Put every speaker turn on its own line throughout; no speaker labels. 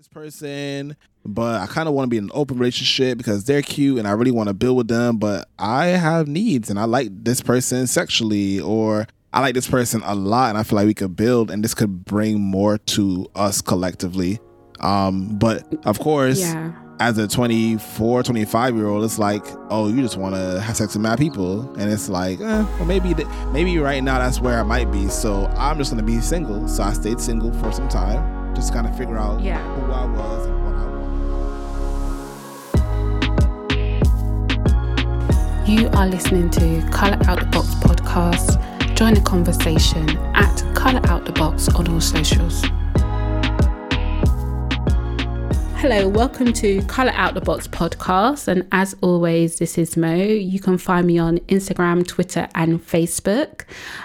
this person, but I kind of want to be in an open relationship because they're cute and I really want to build with them, but I have needs and I like this person sexually or I like this person a lot and I feel like we could build and this could bring more to us collectively. Um, but of course,
Yeah.
as a 24, 25 year old, it's like, oh, you just want to have sex with mad people. And it's like, eh, well, maybe, th- maybe right now that's where I might be. So I'm just going to be single. So I stayed single for some time, just kind of figure out
Yeah.
who I was and what I wanted.
You are listening to Colour Out the Box podcast. Join the conversation at Colour Out the Box on all socials. Hello, welcome to Colour Out the Box podcast. And as always, this is Mo. You can find me on Instagram, Twitter, and Facebook.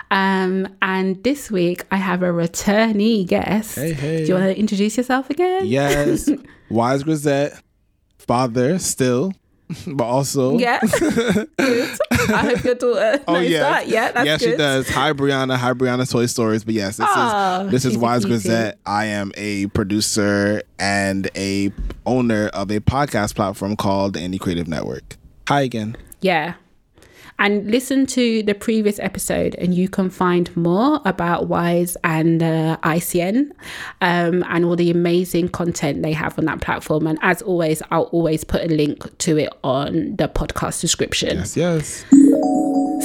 Um, and this week I have a returnee guest.
Hey, hey.
Do you want to introduce yourself again?
Yes. Wise Grisette, father still, but also.
Yeah. I hope your daughter
Oh yeah.
Yeah, that's
yeah,
good.
she does. Hi, Brianna. Hi, Brianna. Toy Stories. But yes, this
Aw,
is ah, this is Wise. Gazette. I am a producer and a owner of a podcast platform called the Indie Creative Network. Hi again.
Yeah. And listen to the previous episode, and you can find more about Wise and uh, ICN um, and all the amazing content they have on that platform. And as always, I'll always put a link to it on the podcast description.
Yes, yes.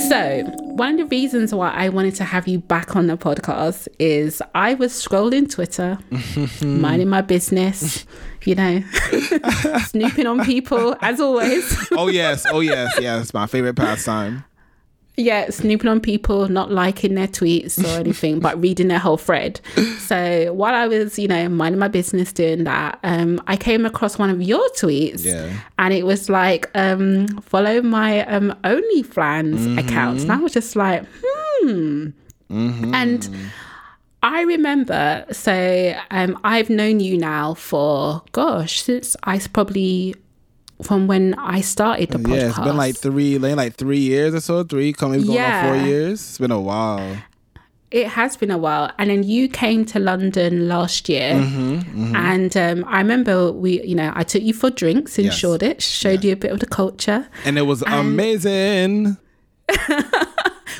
So, one of the reasons why I wanted to have you back on the podcast is I was scrolling Twitter, minding my business, you know, snooping on people as always.
Oh yes. Oh yes. Yes. My favorite pastime.
Yeah, snooping on people, not liking their tweets or anything, but reading their whole thread. So while I was, you know, minding my business doing that, um, I came across one of your tweets.
Yeah.
And it was like, um, follow my um OnlyFans account. And I was just like, hmm. And I remember, so um, I've known you now for, gosh, since I probably from when I started the podcast.
Yeah. It's been like three, like three years or so. Three, coming going on four years. It's been a while.
It has been a while, and then you came to London last year,
Mm-hmm,
and um, I remember we, you know, I took you for drinks in
Yes.
Shoreditch, showed you a bit of the culture.
And it was amazing.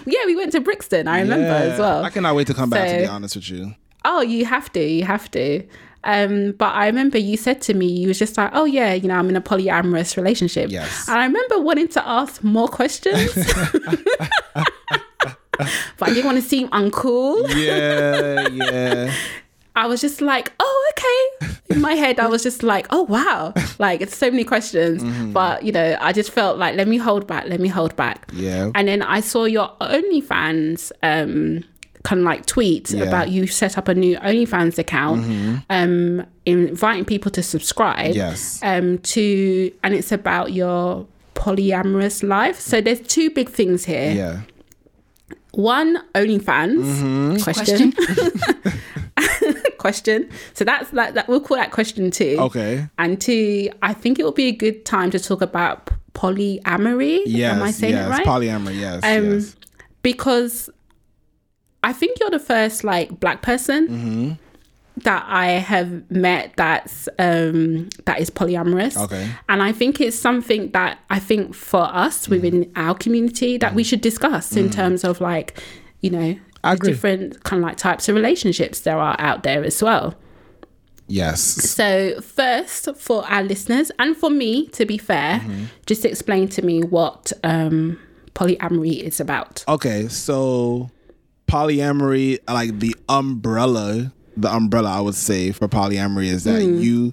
Yeah, we went to Brixton. I remember
Yeah.
as well.
I cannot wait to come back. To be honest with you.
Oh, you have to, you have to. Um, but I remember you said to me, you was just like, "Oh yeah, you know, I'm in a polyamorous relationship."
Yes.
And I remember wanting to ask more questions, but I didn't want to seem uncool.
Yeah. Yeah.
I was just like, oh, okay. In my head, I was just like, oh, wow. Like, it's so many questions.
Mm-hmm.
But, you know, I just felt like, let me hold back, let me hold back.
Yeah.
And then I saw your OnlyFans um, kind of like tweet
Yeah. Mm-hmm.
about you set up a new OnlyFans account, um, inviting people to subscribe.
Yes.
Um, to, and it's about your polyamorous life. So there's two big things here.
Yeah.
One, OnlyFans question. question. So that's that, that. We'll call that question two.
Okay.
And two, I think it will be a good time to talk about polyamory.
Yes.
Am I saying
yes.
it right?
Polyamory. Yes.
Um,
yes.
Because I think you're the first like black person
Mm-hmm.
that I have met that's um that is polyamorous.
Okay.
And I think it's something that I think for us
Mm.
within our community that we should discuss in terms of like, you know,
I
the
agree.
different kind of like types of relationships there are out there as well.
Yes.
So, first, for our listeners and for me, to be fair,
Mm-hmm.
just explain to me what um, polyamory is about.
Okay. So polyamory, like the umbrella, the umbrella I would say for polyamory is that
Hmm.
you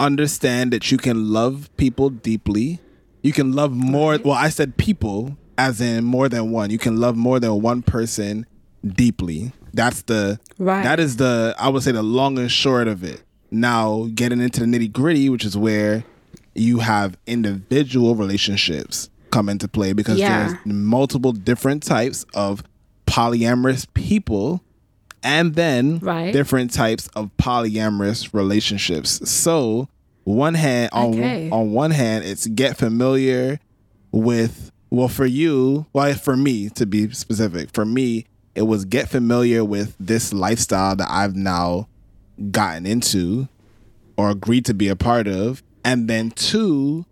understand that you can love people deeply. You can love more. Well, I said people as in more than one. You can love more than one person deeply. That's the
Right.
That is the I would say the long and short of it. Now getting into the nitty gritty, which is where you have individual relationships come into play because
Yeah.
there's multiple different types of polyamorous people and then
Right.
different types of polyamorous relationships. So one hand on
Okay.
on one hand it's get familiar with well for you well for me to be specific for me it was get familiar with this lifestyle that I've now gotten into or agreed to be a part of? And then two,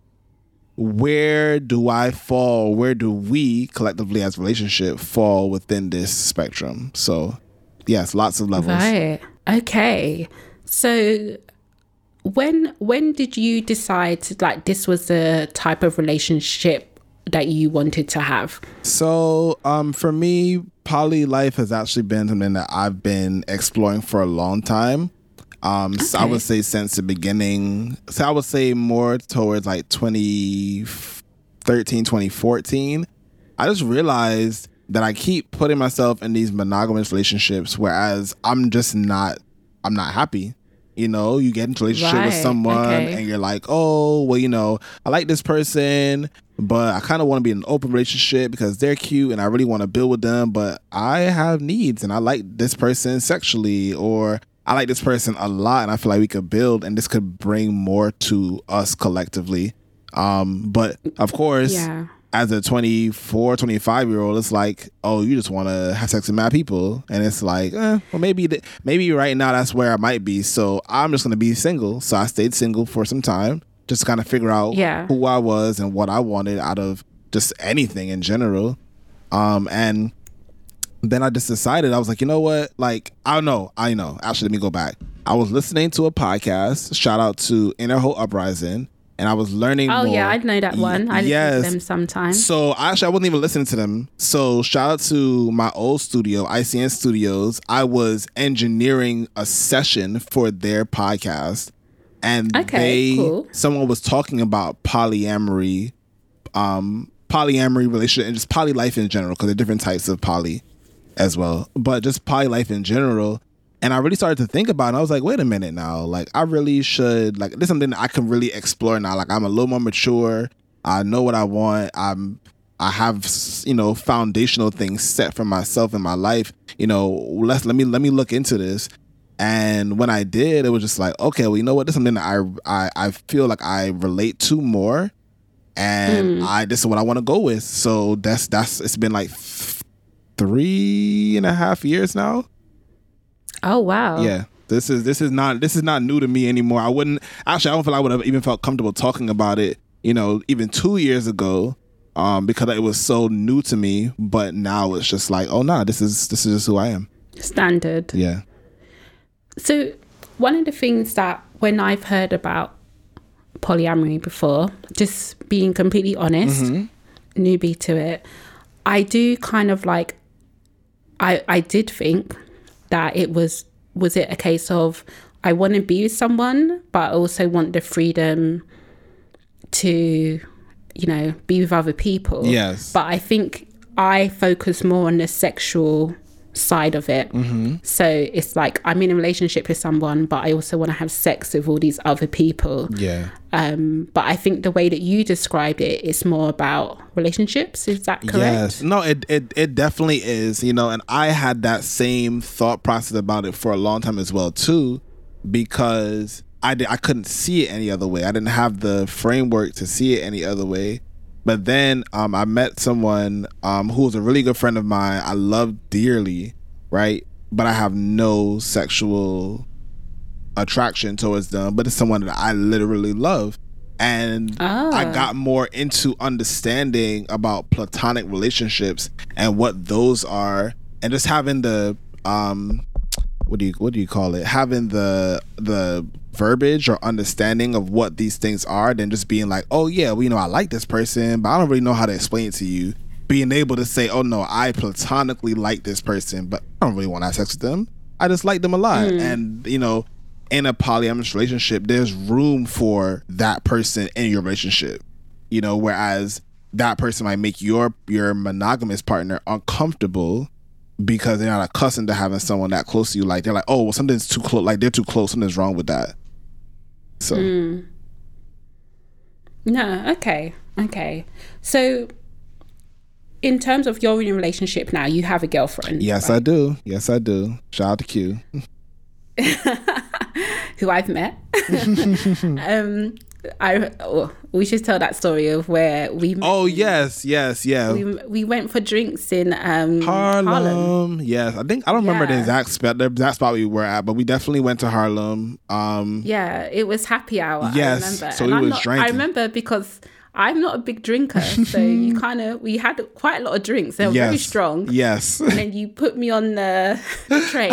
where do I fall? Where do we collectively as a relationship fall within this spectrum? So, yes, lots of levels.
Right. Okay. So when when did you decide like this was the type of relationship that you wanted to have?
So, um, for me, poly life has actually been something that I've been exploring for a long time. Um, so I would say since the beginning. So I would say more towards like 2013, 2014. I just realized that I keep putting myself in these monogamous relationships, whereas I'm just not. I'm not happy. You know, you get into a relationship with someone
okay.
and you're like, oh, well, you know, I like this person, but I kind of want to be in an open relationship because they're cute and I really want to build with them, but I have needs and I like this person sexually or I like this person a lot and I feel like we could build and this could bring more to us collectively. Um, but of course,
Yeah.
as a 24 25 year old it's like oh you just want to have sex with mad people and it's like eh, well maybe th- maybe right now that's where i might be so i'm just gonna be single so i stayed single for some time just to kind of figure out
Yeah.
who i was and what i wanted out of just anything in general um and then i just decided i was like you know what like i don't know i know actually let me go back i was listening to a podcast shout out to inner hope uprising and i was learning
Oh
more.
yeah, I know that one. I listen to them sometimes.
so actually, I wasn't even listening to them. So shout out to my old studio, ICN Studios. I was engineering a session for their podcast, and
Okay,
they
cool.
someone was talking about polyamory, um, polyamory relationship, and just poly life in general, because there are different types of poly as well, but just poly life in general. And I really started to think about it. And I was like, wait a minute now. Like, I really should, like, this is something that I can really explore now. Like, I'm a little more mature. I know what I want. I'm, I have, you know, foundational things set for myself in my life. You know, let's, let me, let me look into this. And when I did, it was just like, okay, well, you know what? This is something that I, I, I feel like I relate to more. And hmm. I, this is what I want to go with. So that's, that's, it's been like three and a half years now.
Oh wow.
Yeah. This is this is not this is not new to me anymore. I wouldn't actually I don't feel I would have even felt comfortable talking about it, you know, even two years ago. Um, because it was so new to me, but now it's just like, oh nah, this is this is just who I am.
Standard.
Yeah.
So one of the things that when I've heard about polyamory before, just being completely honest, newbie to it, I do kind of like I I did think that it was was it a case of I want to be with someone but I also want the freedom to you know be with other people.
Yes.
But I think I focus more on the sexual side of it.
Mm-hmm.
So it's like I'm in a relationship with someone, but I also want to have sex with all these other people.
Yeah.
Um, but I think the way that you described it, it is more about relationships. Is that correct?
Yes. No, it, it it definitely is, you know, and I had that same thought process about it for a long time as well too because I did, I couldn't see it any other way. I didn't have the framework to see it any other way. But then um, I met someone um, who was a really good friend of mine. I love dearly, right? But I have no sexual attraction towards them. But it's someone that I literally love, and I
Ah.
got more into understanding about platonic relationships and what those are, and just having the um, what do you what do you call it? Having the the verbiage or understanding of what these things are, than just being like, oh yeah, well you know I like this person, but I don't really know how to explain it to you. Being able to say, oh no, I platonically like this person, but I don't really want to have sex with them. I just like them a lot, mm. and you know, in a polyamorous relationship, there's room for that person in your relationship. You know, whereas that person might make your your monogamous partner uncomfortable because they're not accustomed to having someone that close to you. Like they're like, oh, well, something's too close. Like they're too close. Something's wrong with that. So
No, okay. Okay. So in terms of a relationship now, you have a girlfriend.
yes, I do. Yes, I do. Shout out to Q.
who I've met. um, I oh, we should tell that story of where we met
Oh yes, yes, yeah.
we, we went for drinks in um
Harlem.
Harlem.
Yes, I think I don't remember the exact spot the exact spot we were at, but we definitely went to Harlem. Um,
Yeah, it was happy hour.
Yes,
I remember.
so
and
we
I'm
was
not, I remember because I'm not a big drinker, so you kind of we had quite a lot of drinks. They were very strong.
Yes.
And then you put me on the train,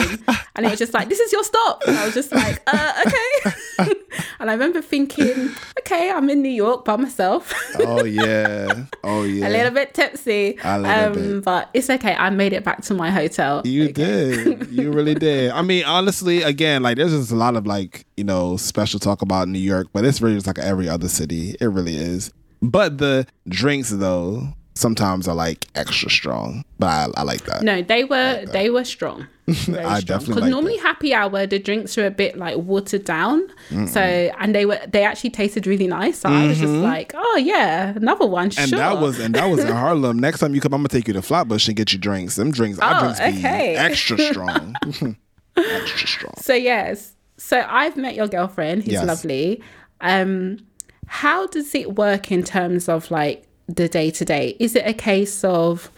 and it was just like, "This is your stop." And I was just like, uh, "Okay." and I remember thinking, "Okay, I'm in New York by myself."
oh yeah. Oh yeah.
a little bit tipsy,
A little um, bit.
but it's okay. I made it back to my hotel.
You did. You really did. I mean, honestly, again, like there's just a lot of like, you know, special talk about New York, but it's really just like every other city. It really is. But the drinks though, sometimes are like extra strong. But I, I like that.
No, they were they were strong.
I
strong.
definitely
because
like
normally happy hour the drinks are a bit like watered down. So and they were they actually tasted really nice. So I was just like, oh yeah, another one.
Mm-hmm. And
sure.
that was and that was in Harlem. Next time you come, I'm gonna take you to Flatbush and get you drinks. Them drinks,
Oh,
drinks be
okay.
extra strong. extra strong.
so yes. So I've met your girlfriend. He's
Yes.
lovely. Um, how does it work in terms of like the day to day? Is it a case of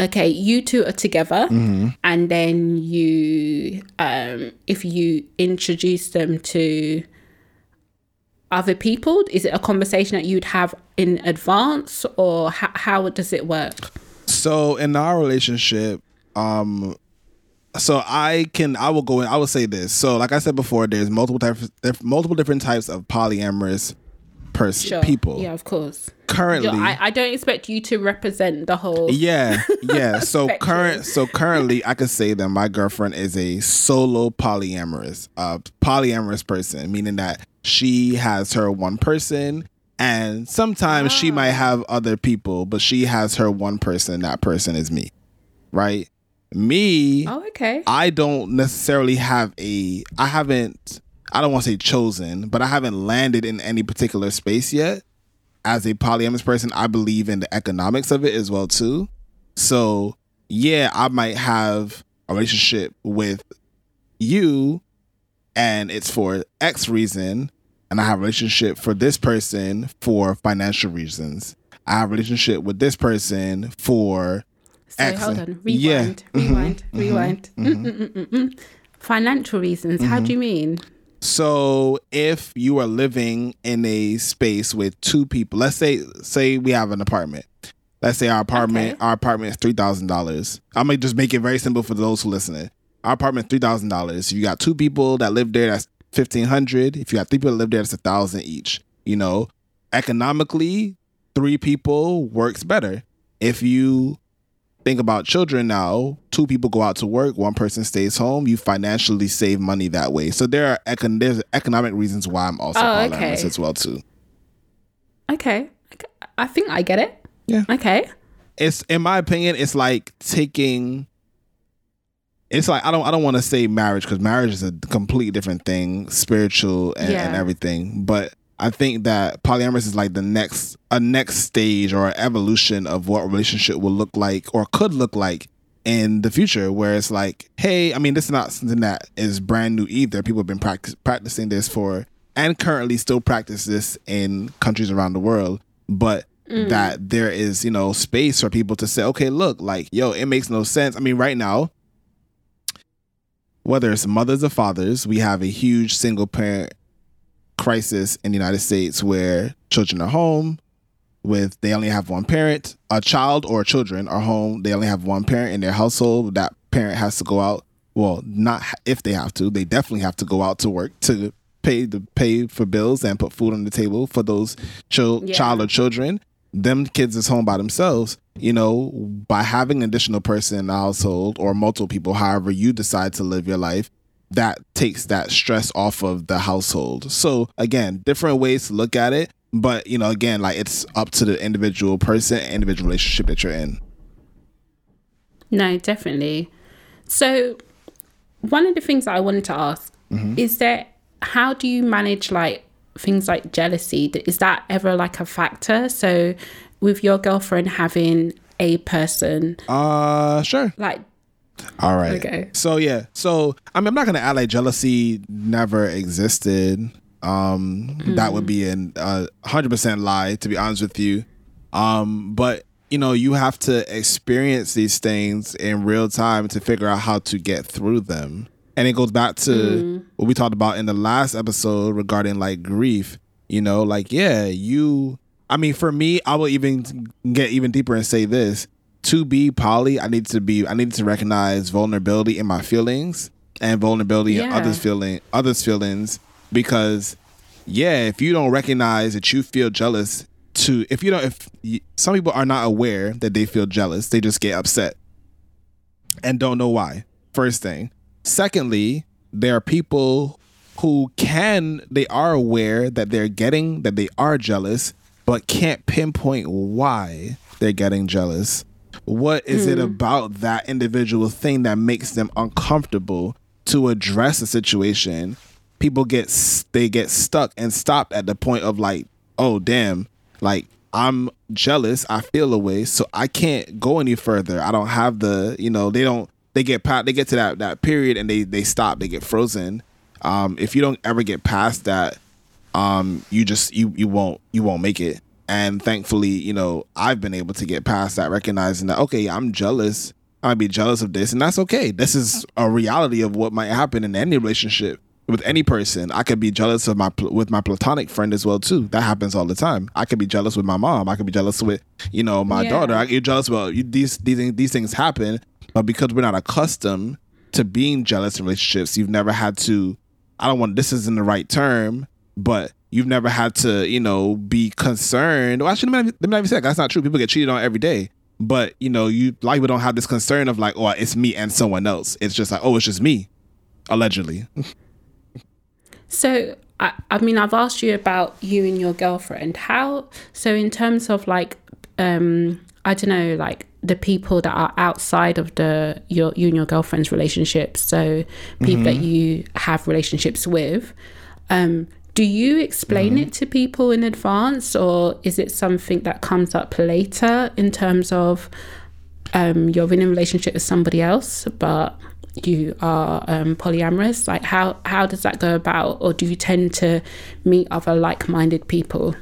okay, you two are together,
Mm-hmm.
and then you, um, if you introduce them to other people, is it a conversation that you'd have in advance, or how, how does it work?
So in our relationship, um, so I can I will go in. I will say this. So like I said before, there's multiple types, multiple different types of polyamorous person
Sure.
people.
Yeah, of course.
Currently,
I, I don't expect you to represent the whole.
yeah, yeah. So current, so currently, I could say that my girlfriend is a solo polyamorous, uh, polyamorous person, meaning that she has her one person, and sometimes she might have other people, but she has her one person. That person is me, right? Me,
Oh, okay.
I don't necessarily have a. I haven't. I don't want to say chosen, but I haven't landed in any particular space yet. As a polyamorous person, I believe in the economics of it as well too. So yeah, I might have a relationship with you, and it's for X reason, and I have a relationship for this person for financial reasons. I have a relationship with this person for
X. hold on.
Yeah.
Rewind. Rewind. Rewind. Mm, mm, mm, mm, mm. Financial reasons. How do you mean?
So if you are living in a space with two people, let's say say we have an apartment. Let's say our apartment
Okay.
our apartment is three thousand dollars. I'm gonna just make it very simple for those who listening. Our apartment three thousand dollars. You got two people that live there. That's fifteen hundred. If you got three people that live there, that's a thousand each. You know, economically, three people works better. If you think about children now, two people go out to work, one person stays home, you financially save money that way. So there are econ- there's economic reasons why I'm also
Oh, okay.
as well too.
Okay. I think I get it.
Yeah.
Okay.
It's in my opinion, it's like taking it's like I don't I don't want to say marriage because marriage is a completely different thing, spiritual and, and everything. But I think that polyamorous is like the next a next stage or evolution of what relationship will look like or could look like in the future where it's like, hey, I mean this is not something that is brand new either. People have been practice, practicing this for and currently still practice this in countries around the world. But mm. that there is, you know, space for people to say, okay, look, like, yo, it makes no sense. I mean, right now, whether it's mothers or fathers, we have a huge single parent crisis in the United States where children are home with they only have one parent, a child or children are home, they only have one parent in their household. That parent has to go out. Well, not if they have to, they definitely have to go out to work to pay the pay for bills and put food on the table for those chil-
Yeah.
child or children. Them kids is home by themselves. You know, by having an additional person in the household or multiple people, however you decide to live your life, that takes that stress off of the household. So again, different ways to look at it, but you know, again, like it's up to the individual person, individual relationship that you're in.
No, definitely. So, one of the things that I wanted to ask
Mm-hmm.
is that how do you manage like things like jealousy? Is that ever like a factor? So, with your girlfriend having a person
Uh, sure.
like
All right.
Okay.
So yeah. So I mean, I'm not gonna act like jealousy never existed. Um, that would be an uh, hundred percent lie, to be honest with you. Um, but you know, you have to experience these things in real time to figure out how to get through them. And it goes back to
Mm.
what we talked about in the last episode regarding like grief. You know, like yeah, you. I mean, for me, I will even get even deeper and say this: to be poly, I need to be. I need to recognize vulnerability in my feelings and vulnerability in others' feeling, others' feelings, because yeah, if you don't recognize that you feel jealous, to if you don't, if you, some people are not aware that they feel jealous, they just get upset and don't know why. First thing. Secondly, there are people who can they are aware that they're getting that they are jealous, but can't pinpoint why they're getting jealous. What is it about that individual thing that makes them uncomfortable to address a situation? People get they get stuck and stopped at the point of like, oh damn, like I'm jealous, I feel a way, so I can't go any further. I don't have the, you know, they don't they get pa- they get to that that period and they they stop, they get frozen. Um if you don't ever get past that, um you just you you won't you won't make it. And thankfully, you know, I've been able to get past that recognizing that okay, I'm jealous. I might be jealous of this and that's okay. This is a reality of what might happen in any relationship with any person. I could be jealous of my with my platonic friend as well too. That happens all the time. I could be jealous with my mom. I could be jealous with you know my
Yeah.
daughter. I get jealous Well, you, these these things- these things happen, but because we're not accustomed to being jealous in relationships, you've never had to. I don't want this isn't the right term, but you've never had to you know be concerned. Well, actually, let me let me not even say that. That's not true. People get cheated on every day. But you know, you like we don't have this concern of like, oh, it's me and someone else. It's just like, oh, it's just me, allegedly.
So, I, I mean, I've asked you about you and your girlfriend. How, so in terms of like, um, I don't know, like the people that are outside of the your you and your girlfriend's relationships, so people that you have relationships with, um, do you explain it to people in advance, or is it something that comes up later in terms of um, you're in a relationship with somebody else, but you are um, polyamorous? Like, how how does that go about, or do you tend to meet other like-minded people?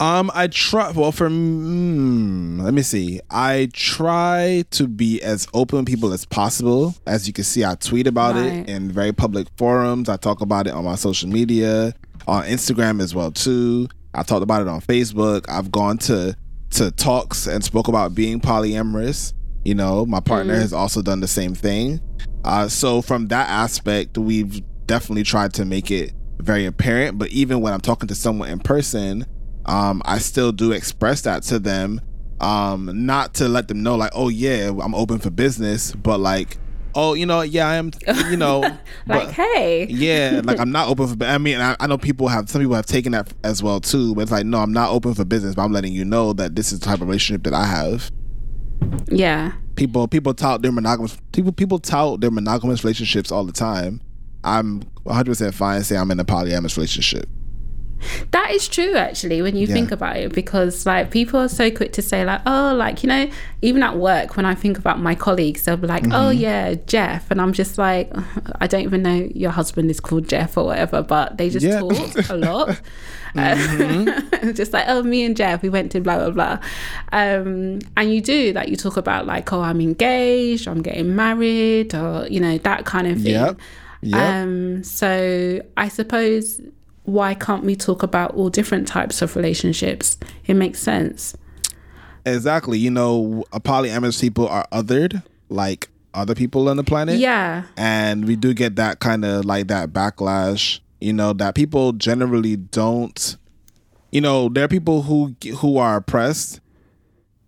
Um, I try. Well, for mm, let me see. I try to be as open with people as possible. As you can see, I tweet about
Right.
it in very public forums. I talk about it on my social media, on Instagram as well too. I talked about it on Facebook. I've gone to to talks and spoke about being polyamorous. You know, my partner has also done the same thing. Uh, so from that aspect, we've definitely tried to make it very apparent. But even when I'm talking to someone in person, um, I still do express that to them. Um, not to let them know like, oh yeah, I'm open for business, but like, oh, you know, yeah, I am, you know,
Like,
but-
hey,
yeah, like I'm not open for. I mean, I, I know people have some people have taken that as well too, but it's like, no, I'm not open for business, but I'm letting you know that this is the type of relationship that I have.
yeah,
People people tout their monogamous people people tout their monogamous relationships all the time. I'm 100 percent fine saying I'm in a polyamorous relationship.
That is true actually when you
Yeah.
think about it, because like people are so quick to say like, oh, like you know, even at work when I think about my colleagues, they'll be like, oh
Mm-hmm.
yeah, Jeff, and I'm just like, I don't even know your husband is called Jeff or whatever, but they just
Yeah. Mm-hmm.
talk a lot. Uh, just like oh me and jeff we went to blah blah blah um and you do like you talk about like oh i'm engaged i'm getting married or you know that kind of thing
Yep. Yep.
um so i suppose why can't we talk about all different types of relationships it makes sense
Exactly. You know, a polyamorous people are othered like other people on the planet.
yeah
and we do get that kind of like that backlash you know that people generally don't you know there are people who who are oppressed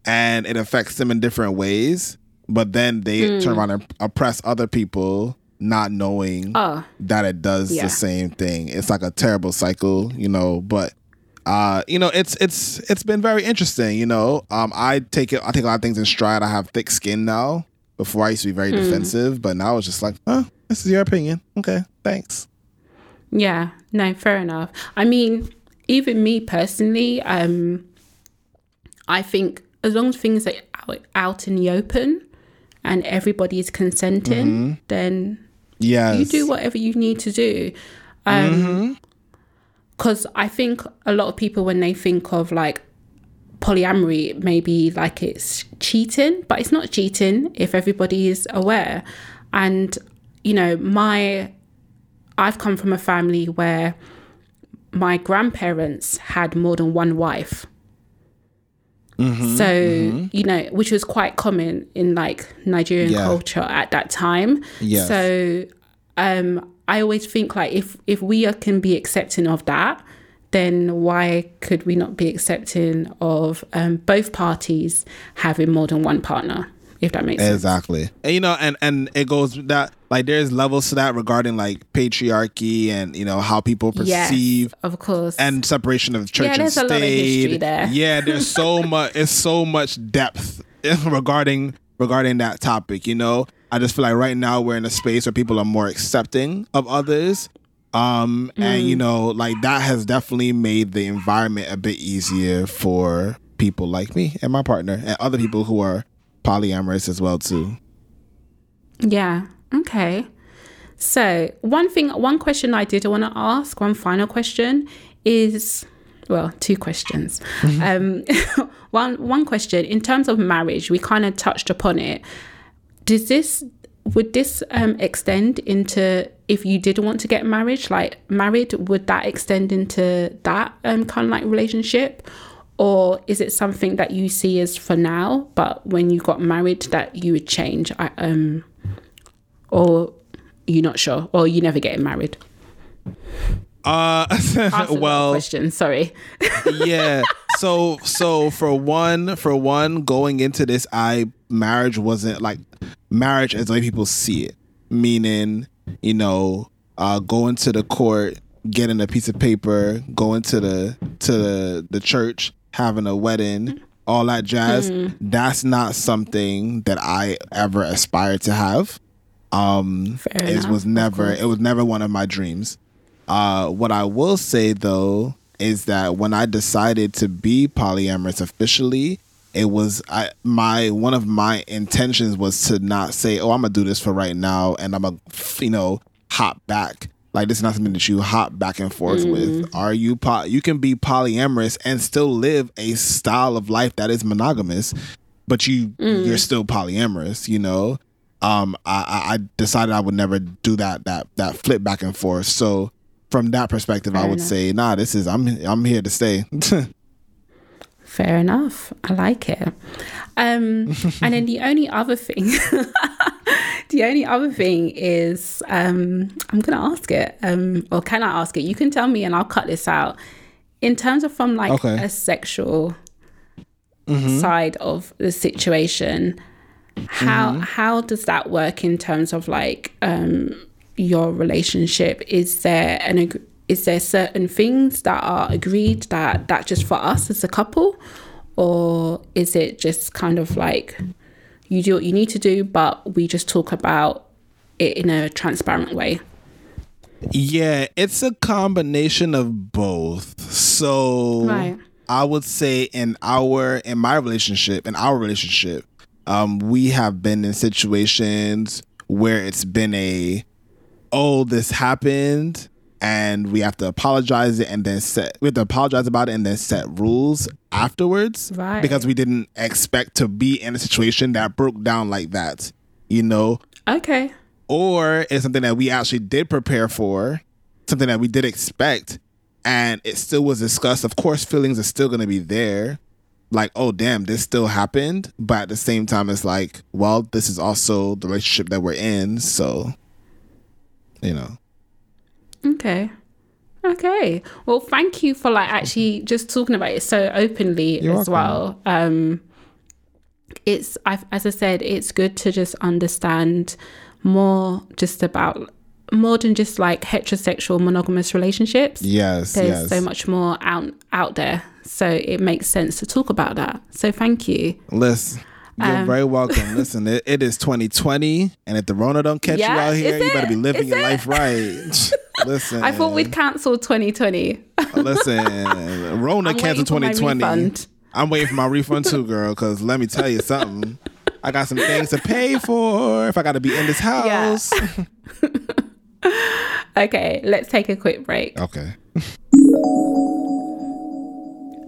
and it affects them in different ways but then they hmm. turn around and oppress other people not knowing
oh
that it does
Yeah.
the same thing. It's like a terrible cycle you know but uh you know it's it's it's been very interesting you know. Um i take it i take a lot of things in stride. I have thick skin now. Before i used to be very defensive but now it's just like huh this is your opinion. Okay thanks.
Yeah, no, fair enough. I mean, even me personally, um, I think as long as things are out, out in the open and everybody is consenting, then
yeah
you do whatever you need to do. Um, because I think a lot of people when they think of like polyamory maybe like it's cheating but it's not cheating if everybody is aware. And you know my i've come from a family where my grandparents had more than one wife
Mm-hmm,
so you know which was quite common in like nigerian
Yeah.
culture at that time
Yes.
so um i always think like if if we are, can be accepting of that then why could we not be accepting of um, both parties having more than one partner if that makes sense
Exactly. And you know, and and it goes that like there's levels to that regarding like patriarchy and you know how people
yes
perceive
of course
and separation of church
Yeah,
and
there's a
state.
lot of history there.
Yeah, there's so much. It's so much depth regarding regarding that topic. You know, I just feel like right now we're in a space where people are more accepting of others. Um, and
Mm.
you know, like that has definitely made the environment a bit easier for people like me and my partner and other people who are polyamorous as well too.
Yeah. Okay. So one thing, one question I did want to ask, one final question is, well, two questions. Um, one one question in terms of marriage, we kind of touched upon it. Does this would this um, extend into if you did want to get married, like married, would that extend into that um, kind of like relationship? Or is it something that you see as for now, but when you got married that you would change? I, um, or you're not sure, or you never getting married?
Uh,
Ask a lot of
well,
questions. Sorry.
yeah. So so for one for one going into this, I marriage wasn't like marriage as the way people see it. Meaning, you know, uh, going to the court, getting a piece of paper, going to the to the the church, having a wedding, all that jazz. That's not something that I ever aspired to have. Um,
Fair
it
enough,
was never it was never one of my dreams. Uh, what I will say though is that when I decided to be polyamorous officially, it was I my one of my intentions was to not say, "Oh, I'm gonna do this for right now," and I'm gonna you know hop back. Like this is not something that you hop back and forth with. Are you po- you can be polyamorous and still live a style of life that is monogamous, but you you're still polyamorous. You know, um, I, I I decided I would never do that that that flip back and forth. So from that perspective, I would
enough.
say, nah, this is I'm I'm here to stay.
Fair enough. I like it. Um, and then the only other thing, the only other thing is, um, I'm going to ask it, um, or can I ask it? You can tell me, and I'll cut this out. In terms of from like
Okay.
a sexual side of the situation, how how does that work in terms of like um, your relationship? Is there an is there certain things that are agreed that that just for us as a couple, or is it just kind of like you do what you need to do, but we just talk about it in a transparent way?
Yeah, it's a combination of both. So
Right.
I would say in our in my relationship, in our relationship, um, we have been in situations where it's been a oh, this happened and we have to apologize it and then set we have to apologize about it and then set rules afterwards.
Right.
Because we didn't expect to be in a situation that broke down like that. You know?
Okay.
or it's something that we actually did prepare for, something that we did expect, and it still was discussed. Of course, feelings are still going to be there. Like, oh, damn, this still happened. But at the same time, it's like, well, this is also the relationship that we're in. So, you know.
Okay. Okay. Well, thank you for like actually just talking about it so openly
You're
as
welcome.
well. Um it's I've, as I said, it's good to just understand more just about more than just like heterosexual monogamous relationships.
Yes,
There's
yes.
so much more out out there. So it makes sense to talk about that. So thank you.
Listen, you're
Um,
very welcome. Listen, it, it is 2020, and if the Rona don't catch
Yeah,
you out here, you better be living
Is
your
it?
life right. Listen,
I thought we'd cancel 2020.
Listen, Rona canceled
waiting for my
2020. I'm waiting for my refund too, girl. Because let me tell you something. I got some things to pay for if I got to be in this
Yeah.
house.
okay, let's take a quick break.
Okay.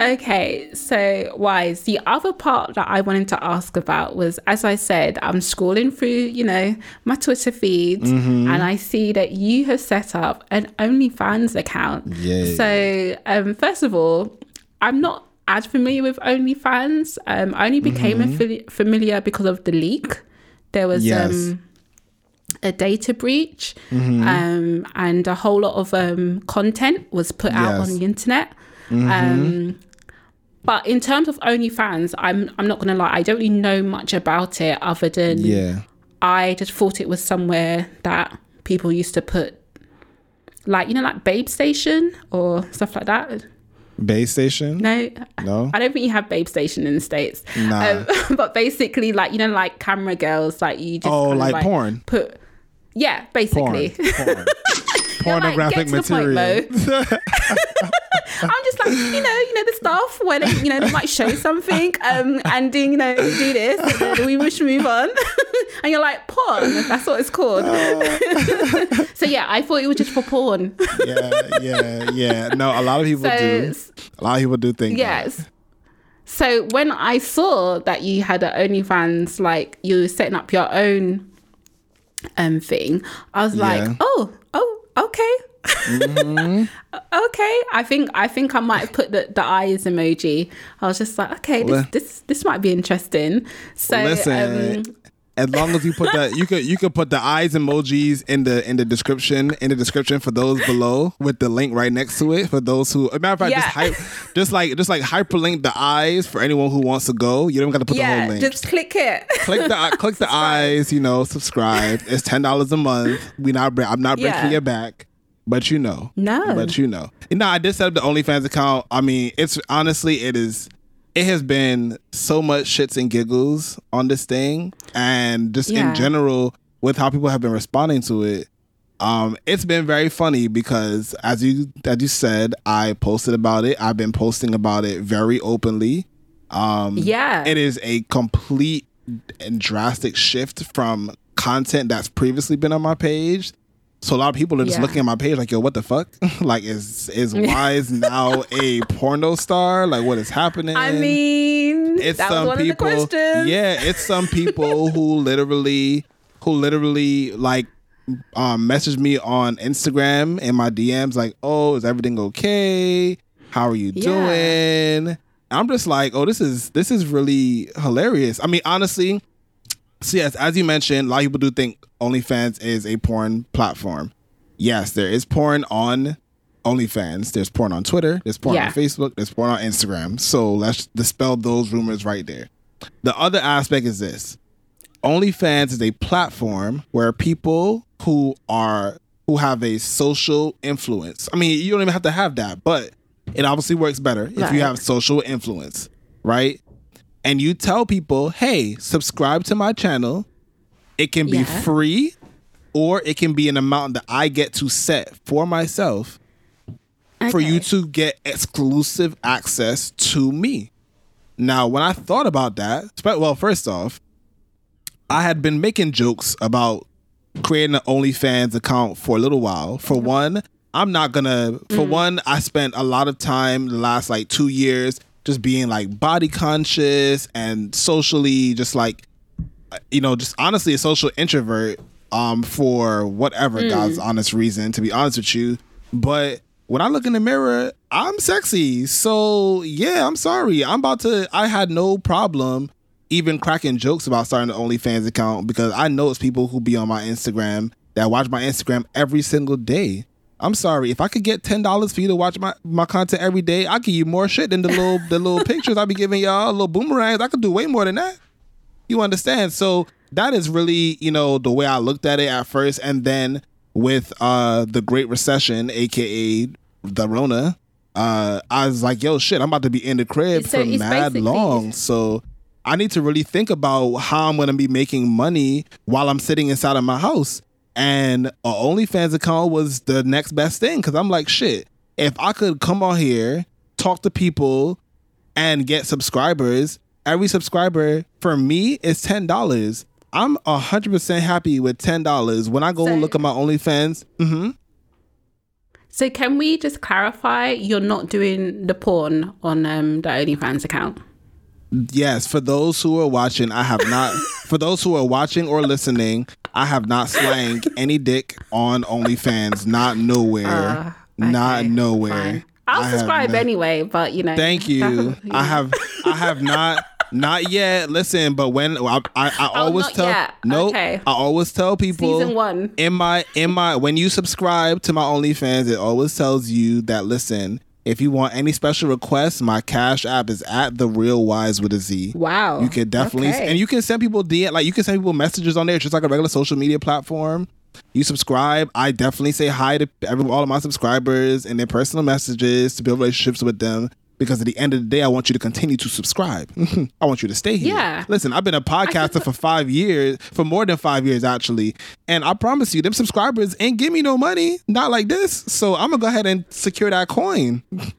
Okay, so wise. The other part that I wanted to ask about was, as I said, I'm scrolling through, you know, my Twitter feed,
Mm-hmm.
and I see that you have set up an OnlyFans account.
Yay.
So, um, first of all, I'm not as familiar with OnlyFans. Um, I only became affili- familiar because of the leak. There was
Mm-hmm. Yes.
um, a data breach,
Mm-hmm.
um, and a whole lot of um, content was put out on the internet.
Mm-hmm.
Um, but in terms of OnlyFans, I'm I'm not gonna lie, I don't really know much about it other than
Yeah.
I just thought it was somewhere that people used to put like you know like Babe Station or stuff like that.
Babe station?
No,
No?
I don't think you have Babe Station in the states.
Nah.
Um, but basically, like you know, like camera girls, like you just
Oh,
of,
like porn?
Put yeah, basically.
Porn.
Like,
Pornographic
get to the point,
material.
I'm just like, you know, you know the stuff where they, you know, they might show something, um, and do, you know, do this, we should move on, and you're like, porn. That's what it's called. so yeah, I thought it was just for porn.
yeah, yeah, yeah. No, a lot of people
So
do. A lot of people do think that.
yes. So when I saw that you had an OnlyFans, like you were setting up your own um thing, I was like,
Yeah.
oh, oh, okay.
Mm-hmm.
okay. I think I think I might have put the, the eyes emoji. I was just like, okay, this this this might be interesting. So
Listen,
um
as long as you put that, you could you could put the eyes emojis in the in the description in the description for those below with the link right next to it for those who. As a matter of fact, just hype, just like just like hyperlink the eyes for anyone who wants to go. You don't got to put the whole
yeah,
link.
just click it.
click the click the eyes. You know, subscribe. It's ten dollars a month. We not bre- I'm not breaking
Yeah.
your back. But you know,
No.
But you know, no, I did set up the OnlyFans account. I mean, it's honestly, it is. It has been so much shits and giggles on this thing, and just
Yeah.
in general with how people have been responding to it. Um, it's been very funny because as you as you said, I posted about it. I've been posting about it very openly. Um,
Yeah.
it is a complete and drastic shift from content that's previously been on my page. So a lot of people are just
Yeah.
looking at my page like, "Yo, what the fuck? like, is is Wise now a porno star? Like, what is happening?"
I mean,
it's some people.
of the questions.
Yeah, it's some people who literally, who literally like, um, message me on Instagram in my DMs like, "Oh, is everything okay? How are you
Yeah.
doing?" I'm just like, "Oh, this is this is really hilarious." I mean, honestly, so yes, as you mentioned, a lot of people do think OnlyFans is a porn platform. Yes, there is porn on OnlyFans. There's porn on Twitter. There's porn
Yeah.
on Facebook. There's porn on Instagram. So let's dispel those rumors right there. The other aspect is this: OnlyFans is a platform where people who are who have a social influence. I mean, you don't even have to have that, but it obviously works better if
Right.
you have social influence, right? And you tell people, "Hey, subscribe to my channel. It can be
Yeah.
free or it can be an amount that I get to set for myself for you to get exclusive access to me. Now, when I thought about that, well, first off, I had been making jokes about creating an OnlyFans account for a little while. For one, I'm not gonna. For mm. one, I spent a lot of time the last like two years just being like body conscious and socially just like you know, just honestly a social introvert um for whatever God's honest reason, to be honest with you. But when I look in the mirror, I'm sexy. So yeah, I'm sorry. I'm about to I had no problem even cracking jokes about starting an OnlyFans account because I know it's people who be on my Instagram that watch my Instagram every single day. I'm sorry. If I could get ten dollars for you to watch my, my content every day, I give you more shit than the little the little pictures I be giving y'all, little boomerangs. I could do way more than that. You understand? So that is really, you know, the way I looked at it at first. And then with uh the Great Recession, aka the Rona, uh, I was like, yo, shit, I'm about to be in the crib
So
for mad long. So I need to really think about how I'm gonna be making money while I'm sitting inside of my house. And a OnlyFans account was the next best thing because I'm like, shit, if I could come on here, talk to people, and get subscribers, every subscriber for me is ten dollars. I'm hundred percent happy with ten dollars. When I go
So-
look at my OnlyFans, hmm
So can we just clarify you're not doing the porn on um, the OnlyFans account?
Yes, for those who are watching, I have not. for those who are watching or listening, I have not slanged any dick on OnlyFans. Not nowhere.
Uh,
not
okay,
nowhere.
fine. I'll
I
subscribe
not-
anyway, but you know.
Thank you. I have. I have not. Not yet. Listen, but when I, I, I always
Oh, not
tell
yet.
no,
Okay.
I always tell people
Season one.
in my in my when you subscribe to my OnlyFans, it always tells you that listen, if you want any special requests, my Cash App is at the Real Wise with a Z.
Wow.
You can definitely
Okay.
and you can send people DM like you can send people messages on there It's just like a regular social media platform. You subscribe. I definitely say hi to every all of my subscribers and their personal messages to build relationships with them. Because at the end of the day, I want you to continue to subscribe. I want you to stay here.
Yeah.
Listen, I've been a podcaster for five years, for more than five years actually, and I promise you, them subscribers ain't give me no money, not like this. So I'm gonna go ahead and secure that coin.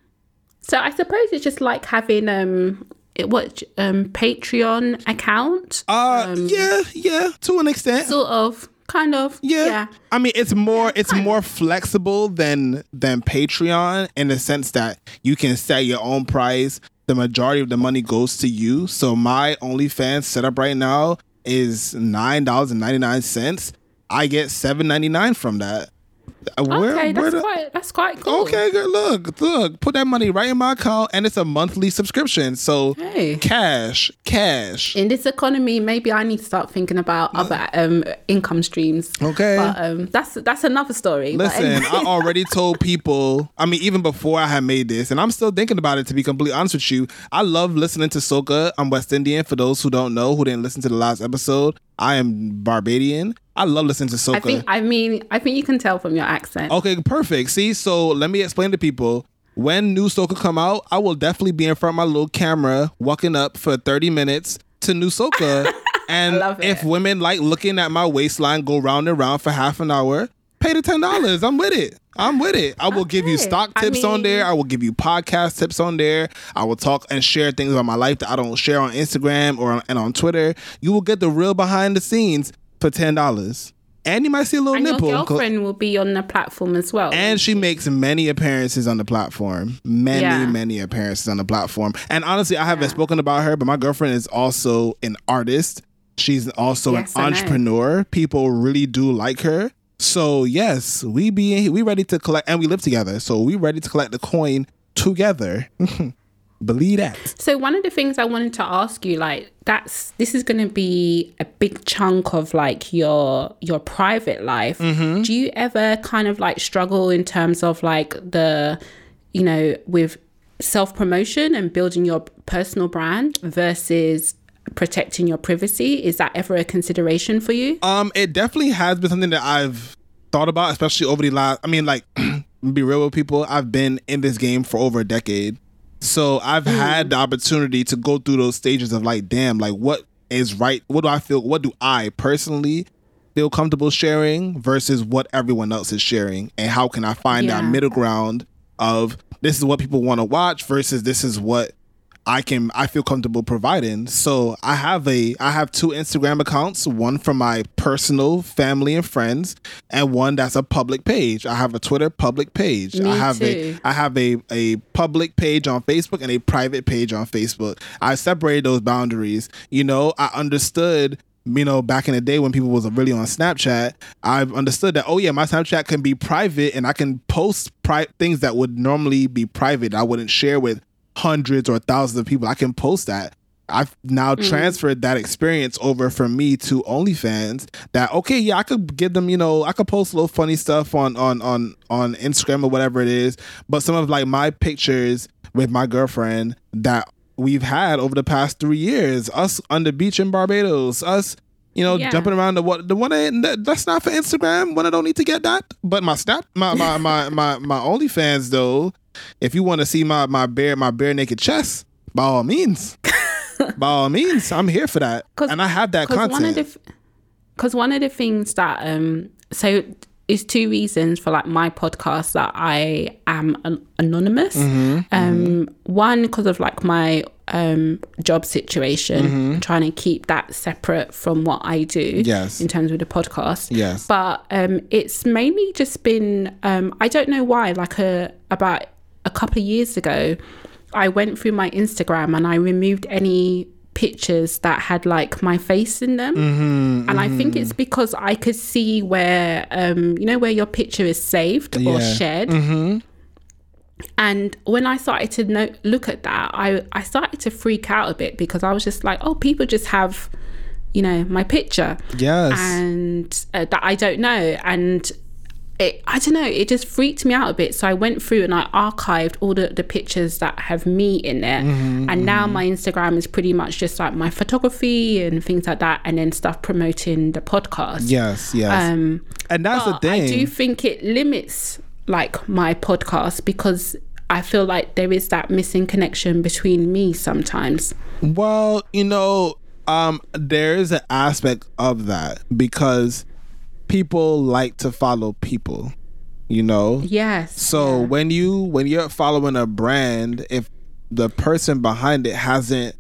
So I suppose it's just like having um it, what um Patreon account,
Uh, yeah, yeah, to an extent.
sort of, kind of.
Yeah.
Yeah.
I mean it's more it's more flexible than than Patreon in the sense that you can set your own price. The majority of the money goes to you. So my OnlyFans setup right now is nine dollars and ninety nine cents. I get seven ninety nine from that. Uh, Where,
okay,
where
that's
the-
quite that's quite cool.
Okay, good. Look, look, put that money right in my account, and it's a monthly subscription. So
Hey.
cash, cash.
In this economy, maybe I need to start thinking about other um income streams.
Okay.
But um that's that's another story.
Listen,
anyway.
I already told people. I mean, even before I had made this, and I'm still thinking about it. To be completely honest with you, I love listening to soca. I'm West Indian. For those who don't know, who didn't listen to the last episode, I am Barbadian. I love listening to soca.
I think I mean I think you can tell from your accent.
Okay, perfect. See, so let me explain to people. When new Soca come out, I will definitely be in front of my little camera, walking up for 30 minutes to new Soca. And if women like looking at my waistline go round and round for half an hour, pay the ten dollars. I'm with it. I'm with it. I will give you
Okay.
stock
I
tips on there. I will give you podcast tips on there. I will talk and share things about my life that I don't share on Instagram or on, and on Twitter. You will get the real behind the scenes for ten dollars. And you might see a little
and
nipple.
Your girlfriend will be on the platform as well.
and she makes many appearances on the platform. Many,
Yeah.
many appearances on the platform. And honestly, I haven't spoken about her, but my girlfriend is also an artist. She's also
Yes,
an entrepreneur. People really do like her. So yes, we be we ready to collect and we live together. So we ready to collect the coin together. Believe that.
So one of the things I wanted to ask you, like that's this is going to be a big chunk of like your your private life.
Mm-hmm.
Do you ever kind of like struggle in terms of like the, you know, with self promotion and building your personal brand versus protecting your privacy? Is that ever a consideration for you?
Um, it definitely has been something that I've thought about, especially over the last. I mean, like, be real with people. I've been in this game for over a decade, so I've had the opportunity to go through those stages of like, damn, like, what is right? What do I feel? What do I personally feel comfortable sharing versus what everyone else is sharing, and how can I find that middle ground of this is what people want to watch versus this is what I can I feel comfortable providing. So I have a I have two Instagram accounts, one for my personal family and friends, and one that's a public page. I have a Twitter public page.
Me
I have
too.
a I have a, a public page on Facebook and a private page on Facebook. I separated those boundaries. You know, I understood you know, back in the day when people was really on Snapchat, I've understood that, oh yeah, my Snapchat can be private and I can post pri- things that would normally be private. I wouldn't share with hundreds or thousands of people. I can post that. I've now mm. transferred that experience over from me to OnlyFans. That okay, yeah, I could give them, you know, I could post a little funny stuff on on on on Instagram or whatever it is. But some of like my pictures with my girlfriend that we've had over the past three years, us on the beach in Barbados, us, you know,
Yeah.
jumping around the what the one eh, that- that's not for Instagram. When I don't need to get that, but my snap, my my my my my OnlyFans though. If you want to see my my bare my bare naked chest, by all means, by all means, I'm here for that, and I have that content.
one of the because one of the things that um so is two reasons for like my podcast that I am an- anonymous.
Mm-hmm,
um, one because of like my um, job situation, trying to keep that separate from what I do.
Mm-hmm. Yes.
In terms of the podcast.
Yes.
But um, it's mainly just been, um, I don't know why, like a, about a couple of years ago, I went through my Instagram and I removed any pictures that had like my face in them
Mm-hmm,
and i think it's because i could see where um you know where your picture is saved or
Yeah. Mm-hmm.
shared and when I started to no- look at that, I, I started to freak out a bit because I was just like, oh, people just have, you know, my picture.
Yes.
And uh, that I don't know. And it, I don't know, it just freaked me out a bit. So I went through and I archived all the, the pictures that have me in it.
Mm-hmm,
and now my Instagram is pretty much just like my photography and things like that. And then stuff promoting the podcast.
yes, yes.
Um,
and that's the thing.
I do think it limits like my podcast because I feel like there is that missing connection between me sometimes.
Well, you know, um, there's an aspect of that because people like to follow people, you know?
Yes.
So
yeah.
when you when you're following a brand, if the person behind it hasn't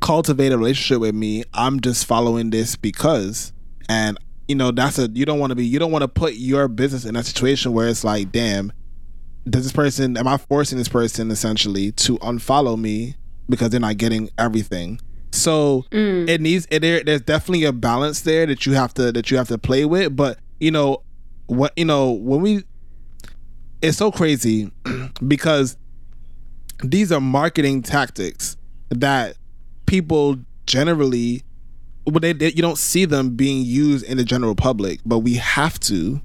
cultivated a relationship with me, I'm just following this because and you know, that's a you don't want to be you don't want to put your business in a situation where it's like, damn, does this person am I forcing this person essentially to unfollow me because they're not getting everything? So mm. it needs it, there, there's definitely a balance there that you have to that you have to play with. But you know what you know when we it's so crazy because these are marketing tactics that people generally well, they, they- you don't see them being used in the general public but we have to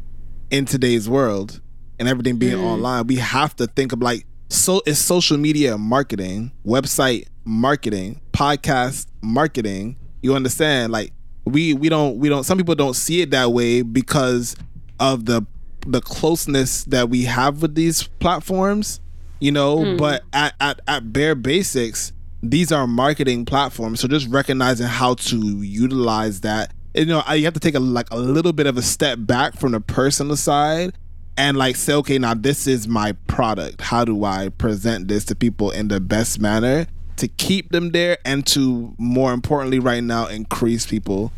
in today's world and everything being mm. online we have to think of like so it's social media marketing website marketing podcast marketing you understand? Like we we don't we don't some people don't see it that way because of the the closeness that we have with these platforms you know? Hmm. But at, at at bare basics these are marketing platforms. So just recognizing how to utilize that. You know you have to take a like a little bit of a step back from the personal side and like say okay now this is my product. How do i present this to people in the best manner to keep them there and to more importantly right now increase people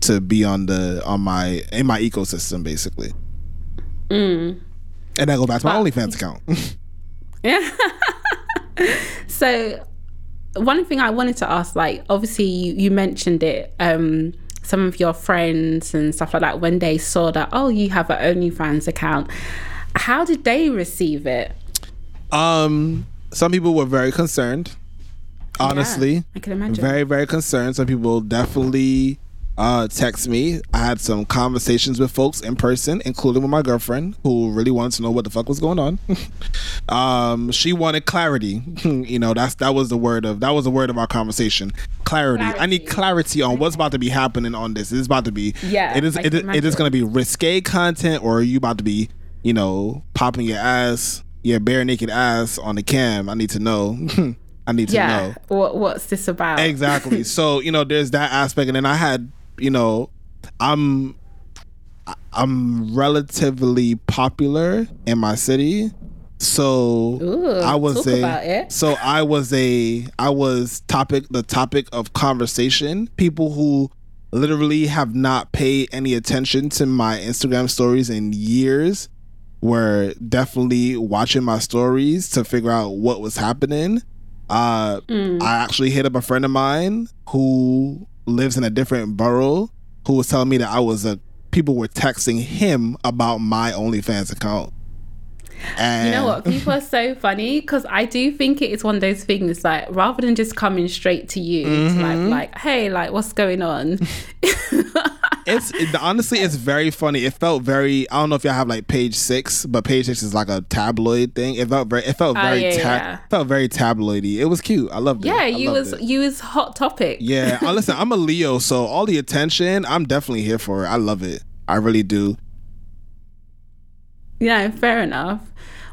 to be on the on my in my ecosystem basically and that go back to my OnlyFans account.
Yeah. so one thing I wanted to ask, like obviously you, you mentioned it, um, some of your friends and stuff like that, when they saw that, oh, you have an OnlyFans account, how did they receive it?
um, some people were very concerned. Honestly,
Yeah, I can imagine.
very very concerned. Some people definitely uh text me. I had some conversations with folks in person, including with my girlfriend, who really wanted to know what the fuck was going on. um, she wanted clarity. you know, that's that was the word of that was the word of our conversation. Clarity. I need clarity on what's about to be happening on this. It's about to be
Yeah,
It is it, it is going to be risque content, or are you about to be you know popping your ass, your bare naked ass on the cam? I need to know. I need to
yeah.
know.
What, what's this about?
Exactly. so you know, there's that aspect, and then I had, you know, I'm, I'm relatively popular in my city, so
Ooh,
I was a, so I was a, I was topic, the topic of conversation. People who literally have not paid any attention to my Instagram stories in years were definitely watching my stories to figure out what was happening. Uh, I actually hit up a friend of mine who lives in a different borough who was telling me that I was a people were texting him about my OnlyFans account. And
You know what? People are so funny because I do think it is one of those things like rather than just coming straight to you,
Mm-hmm.
like, like, hey, like, what's going on?
It's it, honestly, it's very funny. It felt very. I don't know if y'all have like Page Six, but Page Six is like a tabloid thing. It felt very. It felt
Oh,
very.
yeah,
ta-
yeah.
Felt very tabloidy. It was cute. I loved it.
yeah, you was
it.
you was hot topic.
Yeah, uh, listen, I'm a Leo, so all the attention, I'm definitely here for it. I love it. I really do.
Yeah, fair enough.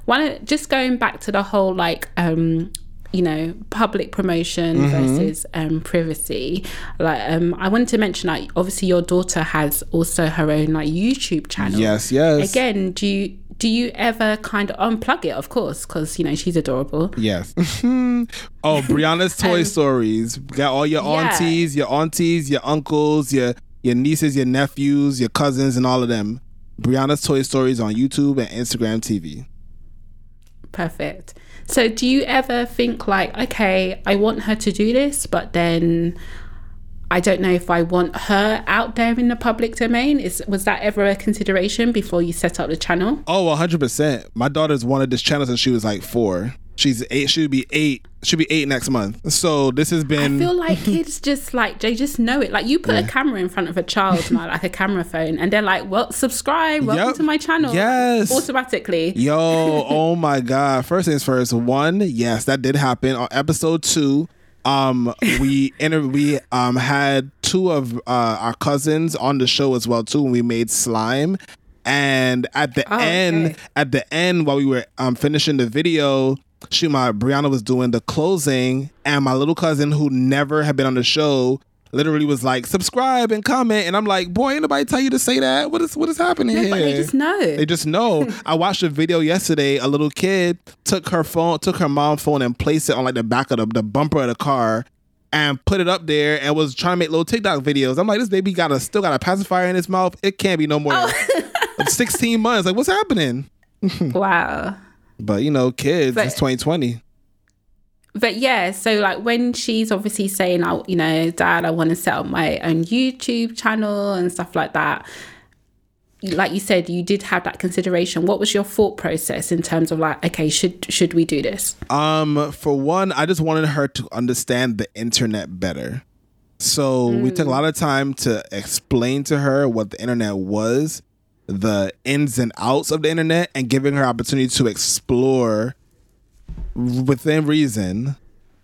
One, just going back to the whole like, um, you know, public promotion
Mm-hmm.
versus um, privacy. Like, um, I wanted to mention, like, obviously your daughter has also her own like YouTube channel.
Yes, yes.
Again, do you do you ever kind of unplug it? Of course, because you know she's adorable.
Yes. oh, Brianna's Toy um, Stories. Got all your yeah. aunties, your aunties, your uncles, your your nieces, your nephews, your cousins, and all of them. Brianna's Toy Stories on YouTube and Instagram TV.
Perfect. So, do you ever think like, okay, I want her to do this, but then I don't know if I want her out there in the public domain. Is was that ever a consideration before you set up the channel?
Oh, 100%. My daughter's wanted this channel since she was like 4. She's 8, she'll be 8 she'll be 8 next month. So, this has been
I feel like kids just like they just know it. Like you put yeah. a camera in front of a child now, like a camera phone and they're like, "Well, subscribe, welcome yep. to my channel."
Yes.
Automatically.
Yo, oh my god. First things first. One, yes, that did happen on episode 2 um we inter- we um had two of uh, our cousins on the show as well too and we made slime and at the oh, end okay. at the end while we were um finishing the video she my brianna was doing the closing and my little cousin who never had been on the show literally was like, subscribe and comment. And I'm like, boy, ain't nobody tell you to say that. What is what is happening
no,
here?
they just know.
They just know. I watched a video yesterday. A little kid took her phone, took her mom's phone and placed it on like the back of the, the bumper of the car and put it up there and was trying to make little TikTok videos. I'm like, this baby got a still got a pacifier in his mouth. It can't be no more. Oh. 16 months. Like, what's happening?
wow.
But you know, kids, but, it's 2020
but yeah, so like when she's obviously saying, "Oh, you know, Dad, I want to set up my own YouTube channel and stuff like that." Like you said, you did have that consideration. What was your thought process in terms of like, okay, should should we do this?
Um, for one, I just wanted her to understand the internet better. So mm. we took a mm. lot of time to explain to her what the internet was, the ins and outs of the internet, and giving her opportunity to explore within reason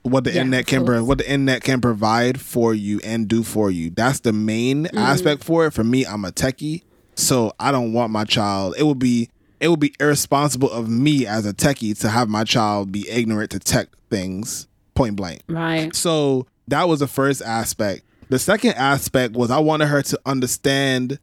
what the yeah, internet can pro- what the internet can provide for you and do for you. That's the main mm. aspect for it. For me, I'm a techie, so I don't want my child. It would be it would be irresponsible of me as a techie to have my child be ignorant to tech things point blank.
Right.
So that was the first aspect. The second aspect was I wanted her to understand.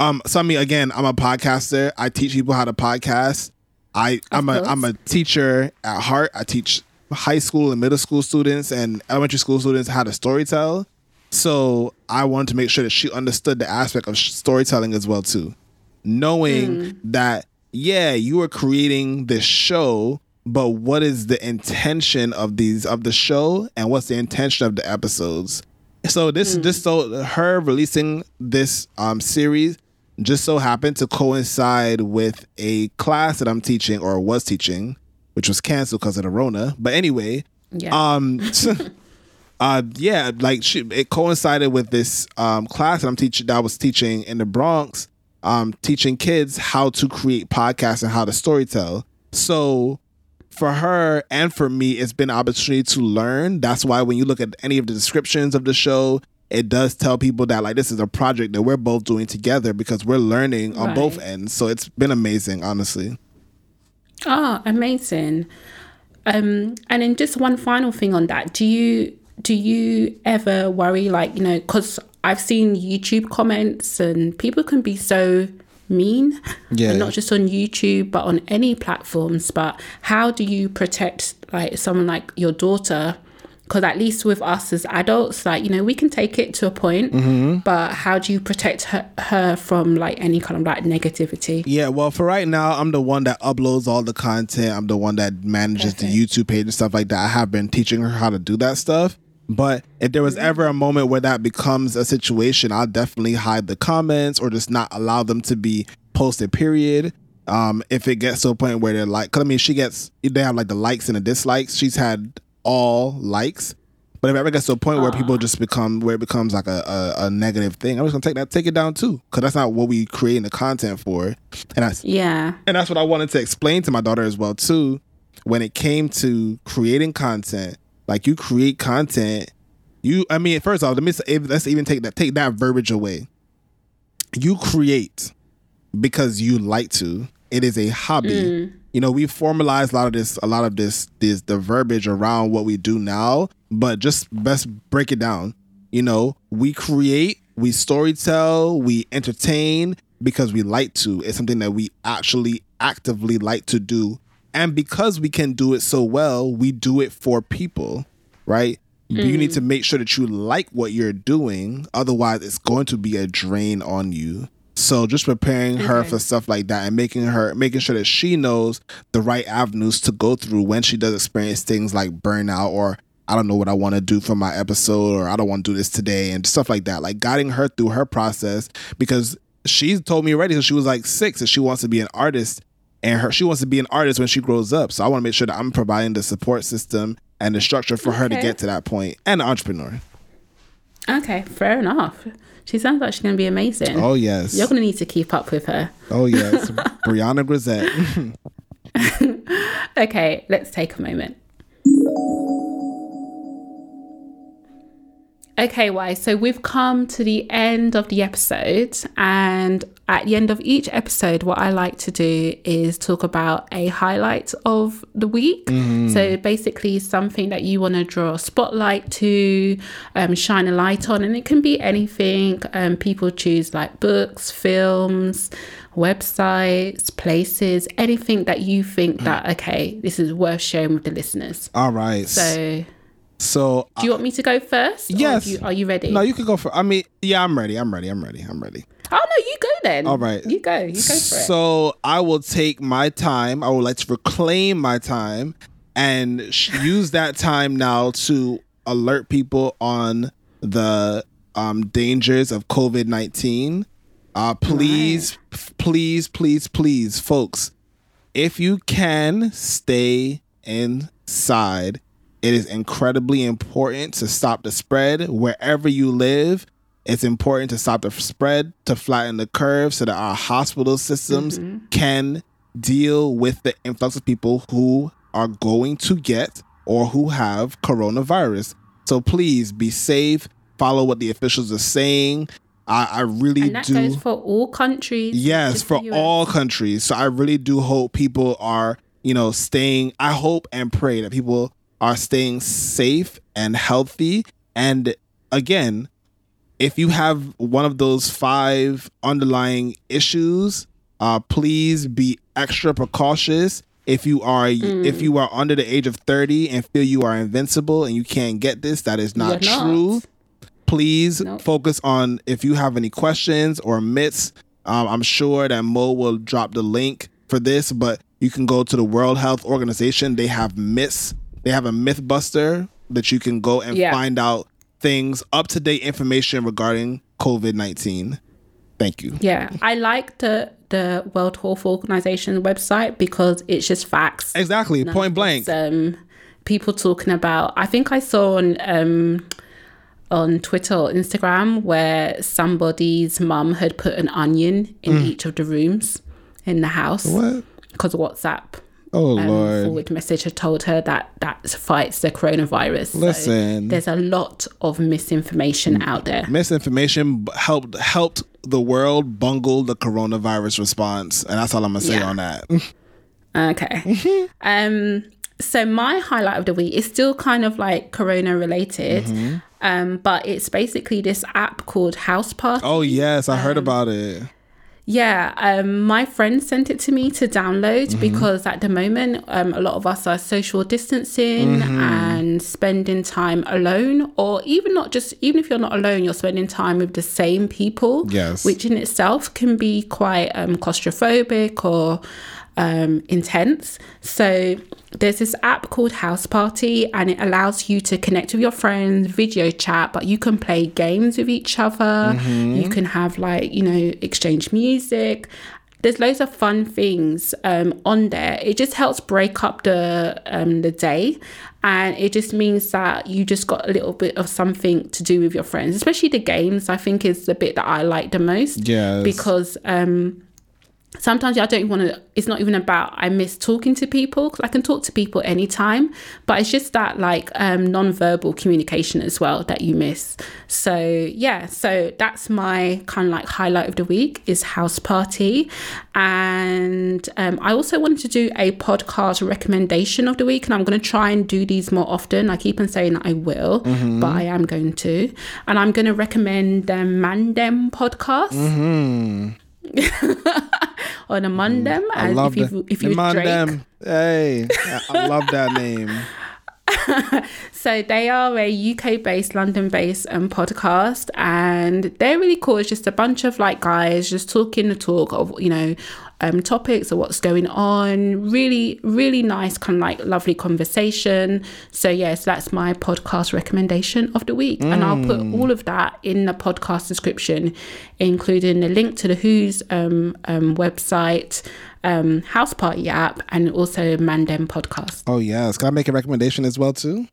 Um, so I mean, again, I'm a podcaster. I teach people how to podcast. I I'm a I'm a teacher at heart. I teach high school and middle school students and elementary school students how to storytell. So I wanted to make sure that she understood the aspect of storytelling as well too, knowing mm. that yeah, you are creating this show, but what is the intention of these of the show and what's the intention of the episodes? So this mm. this so her releasing this um series just so happened to coincide with a class that I'm teaching or was teaching, which was canceled because of the Rona. But anyway, yeah. um, uh, yeah, like she, it coincided with this um, class that I'm teaching that I was teaching in the Bronx, um, teaching kids how to create podcasts and how to storytell. So for her and for me, it's been an opportunity to learn. That's why when you look at any of the descriptions of the show, it does tell people that like this is a project that we're both doing together because we're learning on right. both ends. So it's been amazing, honestly.
Oh, amazing. Um, and then just one final thing on that. Do you do you ever worry like, you know, cuz I've seen YouTube comments and people can be so mean yeah, and not just on youtube but on any platforms but how do you protect like someone like your daughter because at least with us as adults like you know we can take it to a point mm-hmm. but how do you protect her, her from like any kind of like negativity
yeah well for right now i'm the one that uploads all the content i'm the one that manages Perfect. the youtube page and stuff like that i have been teaching her how to do that stuff but if there was mm-hmm. ever a moment where that becomes a situation i'll definitely hide the comments or just not allow them to be posted period um, if it gets to a point where they're like, cause I mean, she gets, they have like the likes and the dislikes. She's had all likes. But if it ever gets to a point where people just become where it becomes like a, a, a negative thing, I'm just gonna take that take it down too, because that's not what we creating the content for. And that's
yeah,
and that's what I wanted to explain to my daughter as well too. When it came to creating content, like you create content, you I mean, first off, let me say, let's even take that take that verbiage away. You create because you like to. It is a hobby. Mm you know, we formalized a lot of this, a lot of this, this the verbiage around what we do now. But just best break it down. You know, we create, we storytell, we entertain because we like to. It's something that we actually actively like to do. And because we can do it so well, we do it for people, right? You need mm. to make sure that you like what you're doing. Otherwise, it's going to be a drain on you. So just preparing her for stuff like that and making her making sure that she knows the right avenues to go through when she does experience things like burnout or I don't know what I want to do for my episode or I don't want to do this today and stuff like that. Like guiding her through her process because she's told me already so she was like six that she wants to be an artist and her she wants to be an artist when she grows up. So I want to make sure that I'm providing the support system and the structure for her to get to that point and an entrepreneur.
Okay, fair enough. She sounds like she's going to be amazing.
Oh yes.
You're going to need to keep up with her.
Oh yes. Brianna Grisette.
Okay, let's take a moment. Okay, why? So we've come to the end of the episode, and at the end of each episode, what I like to do is talk about a highlight of the week. So basically, something that you want to draw a spotlight to, um, shine a light on, and it can be anything. Um, people choose like books, films, websites, places, anything that you think that okay, this is worth sharing with the listeners.
All right.
So,
So
do you want me to go first?
Yes.
do you- are you ready?
no, you can go for. I mean, yeah, I'm ready. I'm ready. I'm ready. I'm ready.
Oh no, you go then.
All right.
You go. You go for it.
So I will take my time. I would like to reclaim my time and sh- use that time now to alert people on the um, dangers of COVID nineteen. Uh, please, f- please, please, please, folks, if you can stay inside, it is incredibly important to stop the spread wherever you live. It's important to stop the spread, to flatten the curve so that our hospital systems mm-hmm. can deal with the influx of people who are going to get or who have coronavirus. So please be safe, follow what the officials are saying. I, I really
and that
do.
goes for all countries.
Yes, for all countries. So I really do hope people are, you know, staying. I hope and pray that people are staying safe and healthy. And again, if you have one of those five underlying issues, uh, please be extra precautious. If you are
Mm.
if you are under the age of 30 and feel you are invincible and you can't get this, that is not
You're not.
true please
Nope.
focus on if you have any questions or myths. Um, I'm sure that Mo will drop the link for this, but you can go to the World Health Organization. They have myths. They have a myth buster that you can go and
Yeah.
find out things, up to date information regarding COVID 19. Thank you.
Yeah, I like the the World Health Organization website because it's just facts.
Exactly. Point blank.
um, people talking about. I think I saw on um, on Twitter or Instagram where somebody's mum had put an onion in each of the rooms in the house
Mm. What?
because WhatsApp
Oh,
um,
Lord.
forward message had told her that that fights the coronavirus. So
Listen.
there's a lot of misinformation out there.
Misinformation helped helped the world bungle the coronavirus response, and that's all I'm gonna say
Yeah.
on that.
Okay. um. So my highlight of the week is still kind of like corona related,
Mm-hmm.
um, but it's basically this app called House Party.
oh yes, I
Um,
heard about it.
Yeah, um, my friend sent it to me to download
Mm-hmm.
because at the moment, um, a lot of us are social distancing
Mm-hmm.
and spending time alone, or even not just, even if you're not alone, you're spending time with the same people.
Yes.
Which in itself can be quite um, claustrophobic or um, intense. So there's this app called House Party, and it allows you to connect with your friends, video chat, but you can play games with each other. You can have like you know exchange music. There's loads of fun things um, on there. It just helps break up the um, the day, and it just means that you just got a little bit of something to do with your friends, especially the games. I think is the bit that I like the most
Yes.
because um, sometimes I don't want to. It's not even about I miss talking to people because I can talk to people anytime, but it's just that like um, non-verbal communication as well that you miss. So yeah, so that's my kind of like highlight of the week is house party, and um, I also wanted to do a podcast recommendation of the week, and I'm going to try and do these more often. I keep on saying that I will, but I am going to, and I'm going to recommend the Mandem podcast. on a Mondem.
I
and
love
if you if you
them. Hey, I- I love that name.
So they are a UK based, London based um, podcast, and they're really cool. It's just a bunch of like guys just talking the talk of you know um, topics or what's going on. Really, really nice, kind of like lovely conversation. So yes, that's my podcast recommendation of the week, and I'll put all of that in the podcast description, including the link to the WHO's um, um, website. Um, house party app and also Mandem podcast.
Oh yes, can I make a recommendation as well too?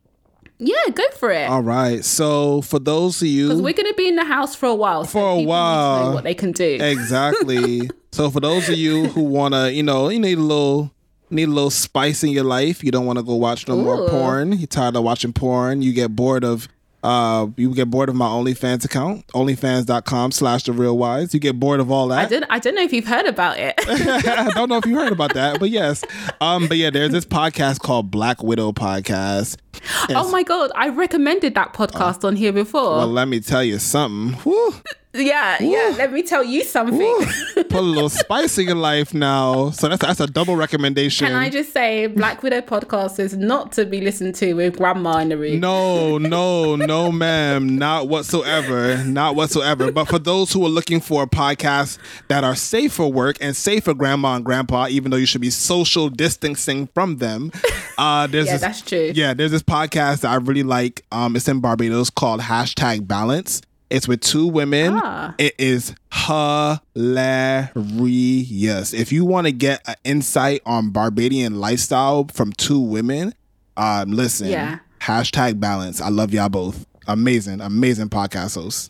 Yeah, go for it.
All right. So for those of you
Because we're going to be in the house for a while. So
For a
to
while.
know what they can do.
Exactly. so for those of you who wanna, you know, you need a little need a little spice in your life. You don't want to go watch no more porn. You're tired of watching porn. You get bored of uh you get bored of my OnlyFans account, onlyfans.com slash the real wise. You get bored of all that.
don't, I don't know if you've heard about it.
I don't know if you heard about that, but yes. Um, but yeah, there's this podcast called Black Widow Podcast.
oh my God, I recommended that podcast on here before.
Well, let me tell you something. Woo.
yeah, yeah. Let me tell you something.
Woo. Put a little spice in your life now. So that's that's a double recommendation.
Can I just say, Black Widow podcast is not to be listened to with grandma in the room.
No, no, no, ma'am, not whatsoever, not whatsoever. But for those who are looking for a podcast that are safe for work and safe for grandma and grandpa, even though you should be social distancing from them, uh, there's
Yeah,
this,
that's true.
Yeah, there's this podcast that I really like. Um, it's in Barbados called Hashtag Balance. It's with two women.
Ah.
It is hilarious. If you want to get an insight on Barbadian lifestyle from two women, um, listen.
Yeah.
Hashtag balance. I love y'all both. Amazing, amazing podcast hosts.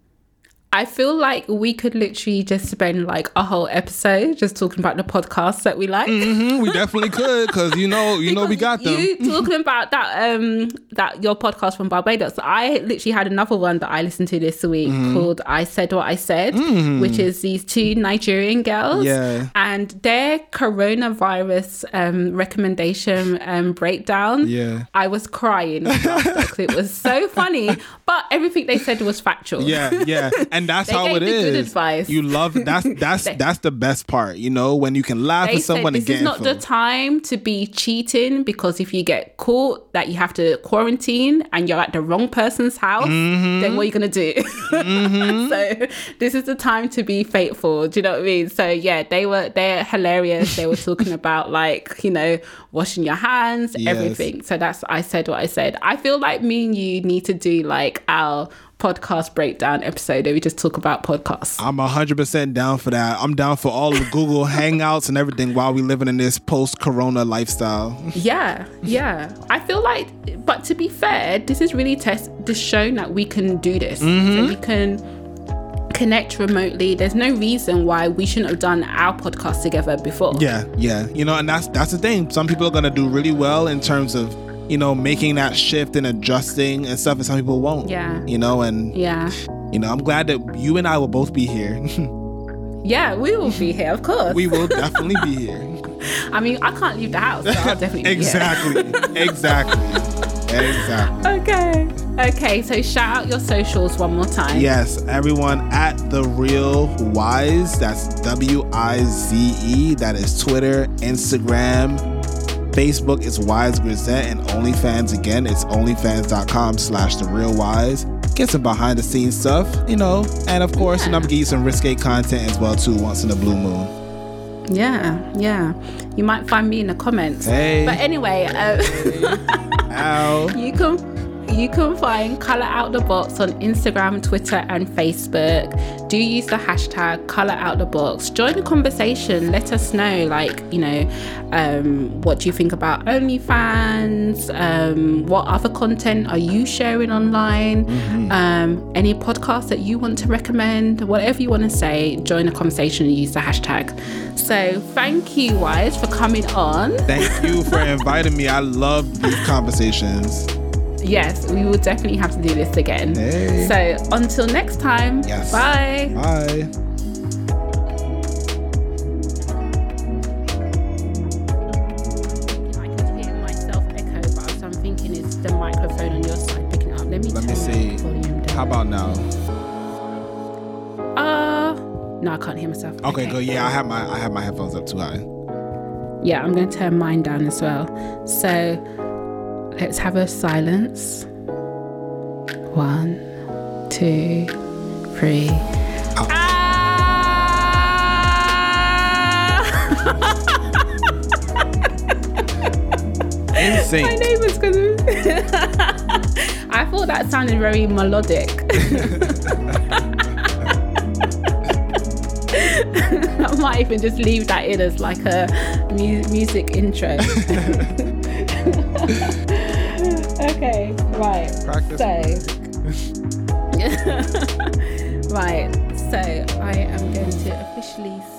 I feel like we could literally just spend like a whole episode just talking about the podcasts that we like.
Mhm, we definitely could, cause you know, you know, we got them.
You talking about that um that your podcast from Barbados. I literally had another one that I listened to this week
Mm-hmm.
called I Said What I Said, which is these two Nigerian girls.
Yeah.
And their coronavirus um recommendation um breakdown.
Yeah.
I was crying with laughter 'cause it was so funny. But everything they said was factual.
Yeah, yeah, and that's
They
how it is.
advice.
You love that's that's that's the best part. You know, when you can laugh
They
at someone
said
and
this is not the time to be cheating because if you get caught that you have to quarantine and you're at the wrong person's house,
Mm-hmm.
then what are you gonna do? so this is the time to be faithful. Do you know what I mean? So yeah, they were they're hilarious. They were talking about like you know washing your hands,
Yes.
everything. So that's I said what I said. I feel like me and you need to do like our podcast breakdown episode where we just talk about podcasts.
I'm hundred percent down for that. I'm down for all the Google Hangouts and everything while we're living in this post-corona lifestyle.
Yeah, yeah. I feel like, but to be fair, this is really test this shown that we can do this. So mm-hmm. we can connect remotely. There's no reason why we shouldn't have done our podcast together before.
Yeah, yeah. You know, and that's that's the thing. Some people are gonna do really well in terms of you know making that shift and adjusting and stuff, and some people won't.
Yeah.
You know, and
Yeah.
you know, I'm glad that you and I will both be here.
Yeah, we will be here, of course.
we will definitely be here.
I mean, I can't leave the house, so I'll definitely be here.
exactly. exactly. Exactly.
Okay. Okay, so shout out your socials one more time.
Yes, everyone at the real wise. That's W I Z E. That is Twitter, Instagram, Facebook. It's Wise Grisette and OnlyFans again. It's OnlyFans.com slash the real wise. Get some behind the scenes stuff, you know, and of course, you know, I'm gonna give you some risque content as well too. Once in a blue moon.
Yeah, yeah. You might find me in the comments.
Hey.
But anyway, uh,
Ow.
You can you can find Color Out the Box on Instagram, Twitter, and Facebook. Do use the hashtag Color Out the Box. Join the conversation. Let us know, like you know, um, what do you think about OnlyFans? Um, what other content are you sharing online? Um, any podcasts that you want to recommend? Whatever you want to say, join the conversation and use the hashtag. So thank you, Wise, for coming on.
Thank you for inviting me. I love these conversations.
Yes, we will definitely have to do this again.
Hey.
So until next time,
Yes.
bye.
Bye.
I can hear myself echo, but I'm thinking it's the microphone on your side picking up. Let me
Let me see.
volume down.
How about now?
Uh, No, I can't hear myself.
Okay, good. Yeah, I have my I have my headphones up too high.
Yeah, I'm going to turn mine down as well. So let's have a silence. One, two, three. Ah!
In
My
sync.
neighbour's gonna. I thought that sounded very melodic. I might even just leave that in as like a mu- music intro. right.
Practice.
So, right. So I am going to officially.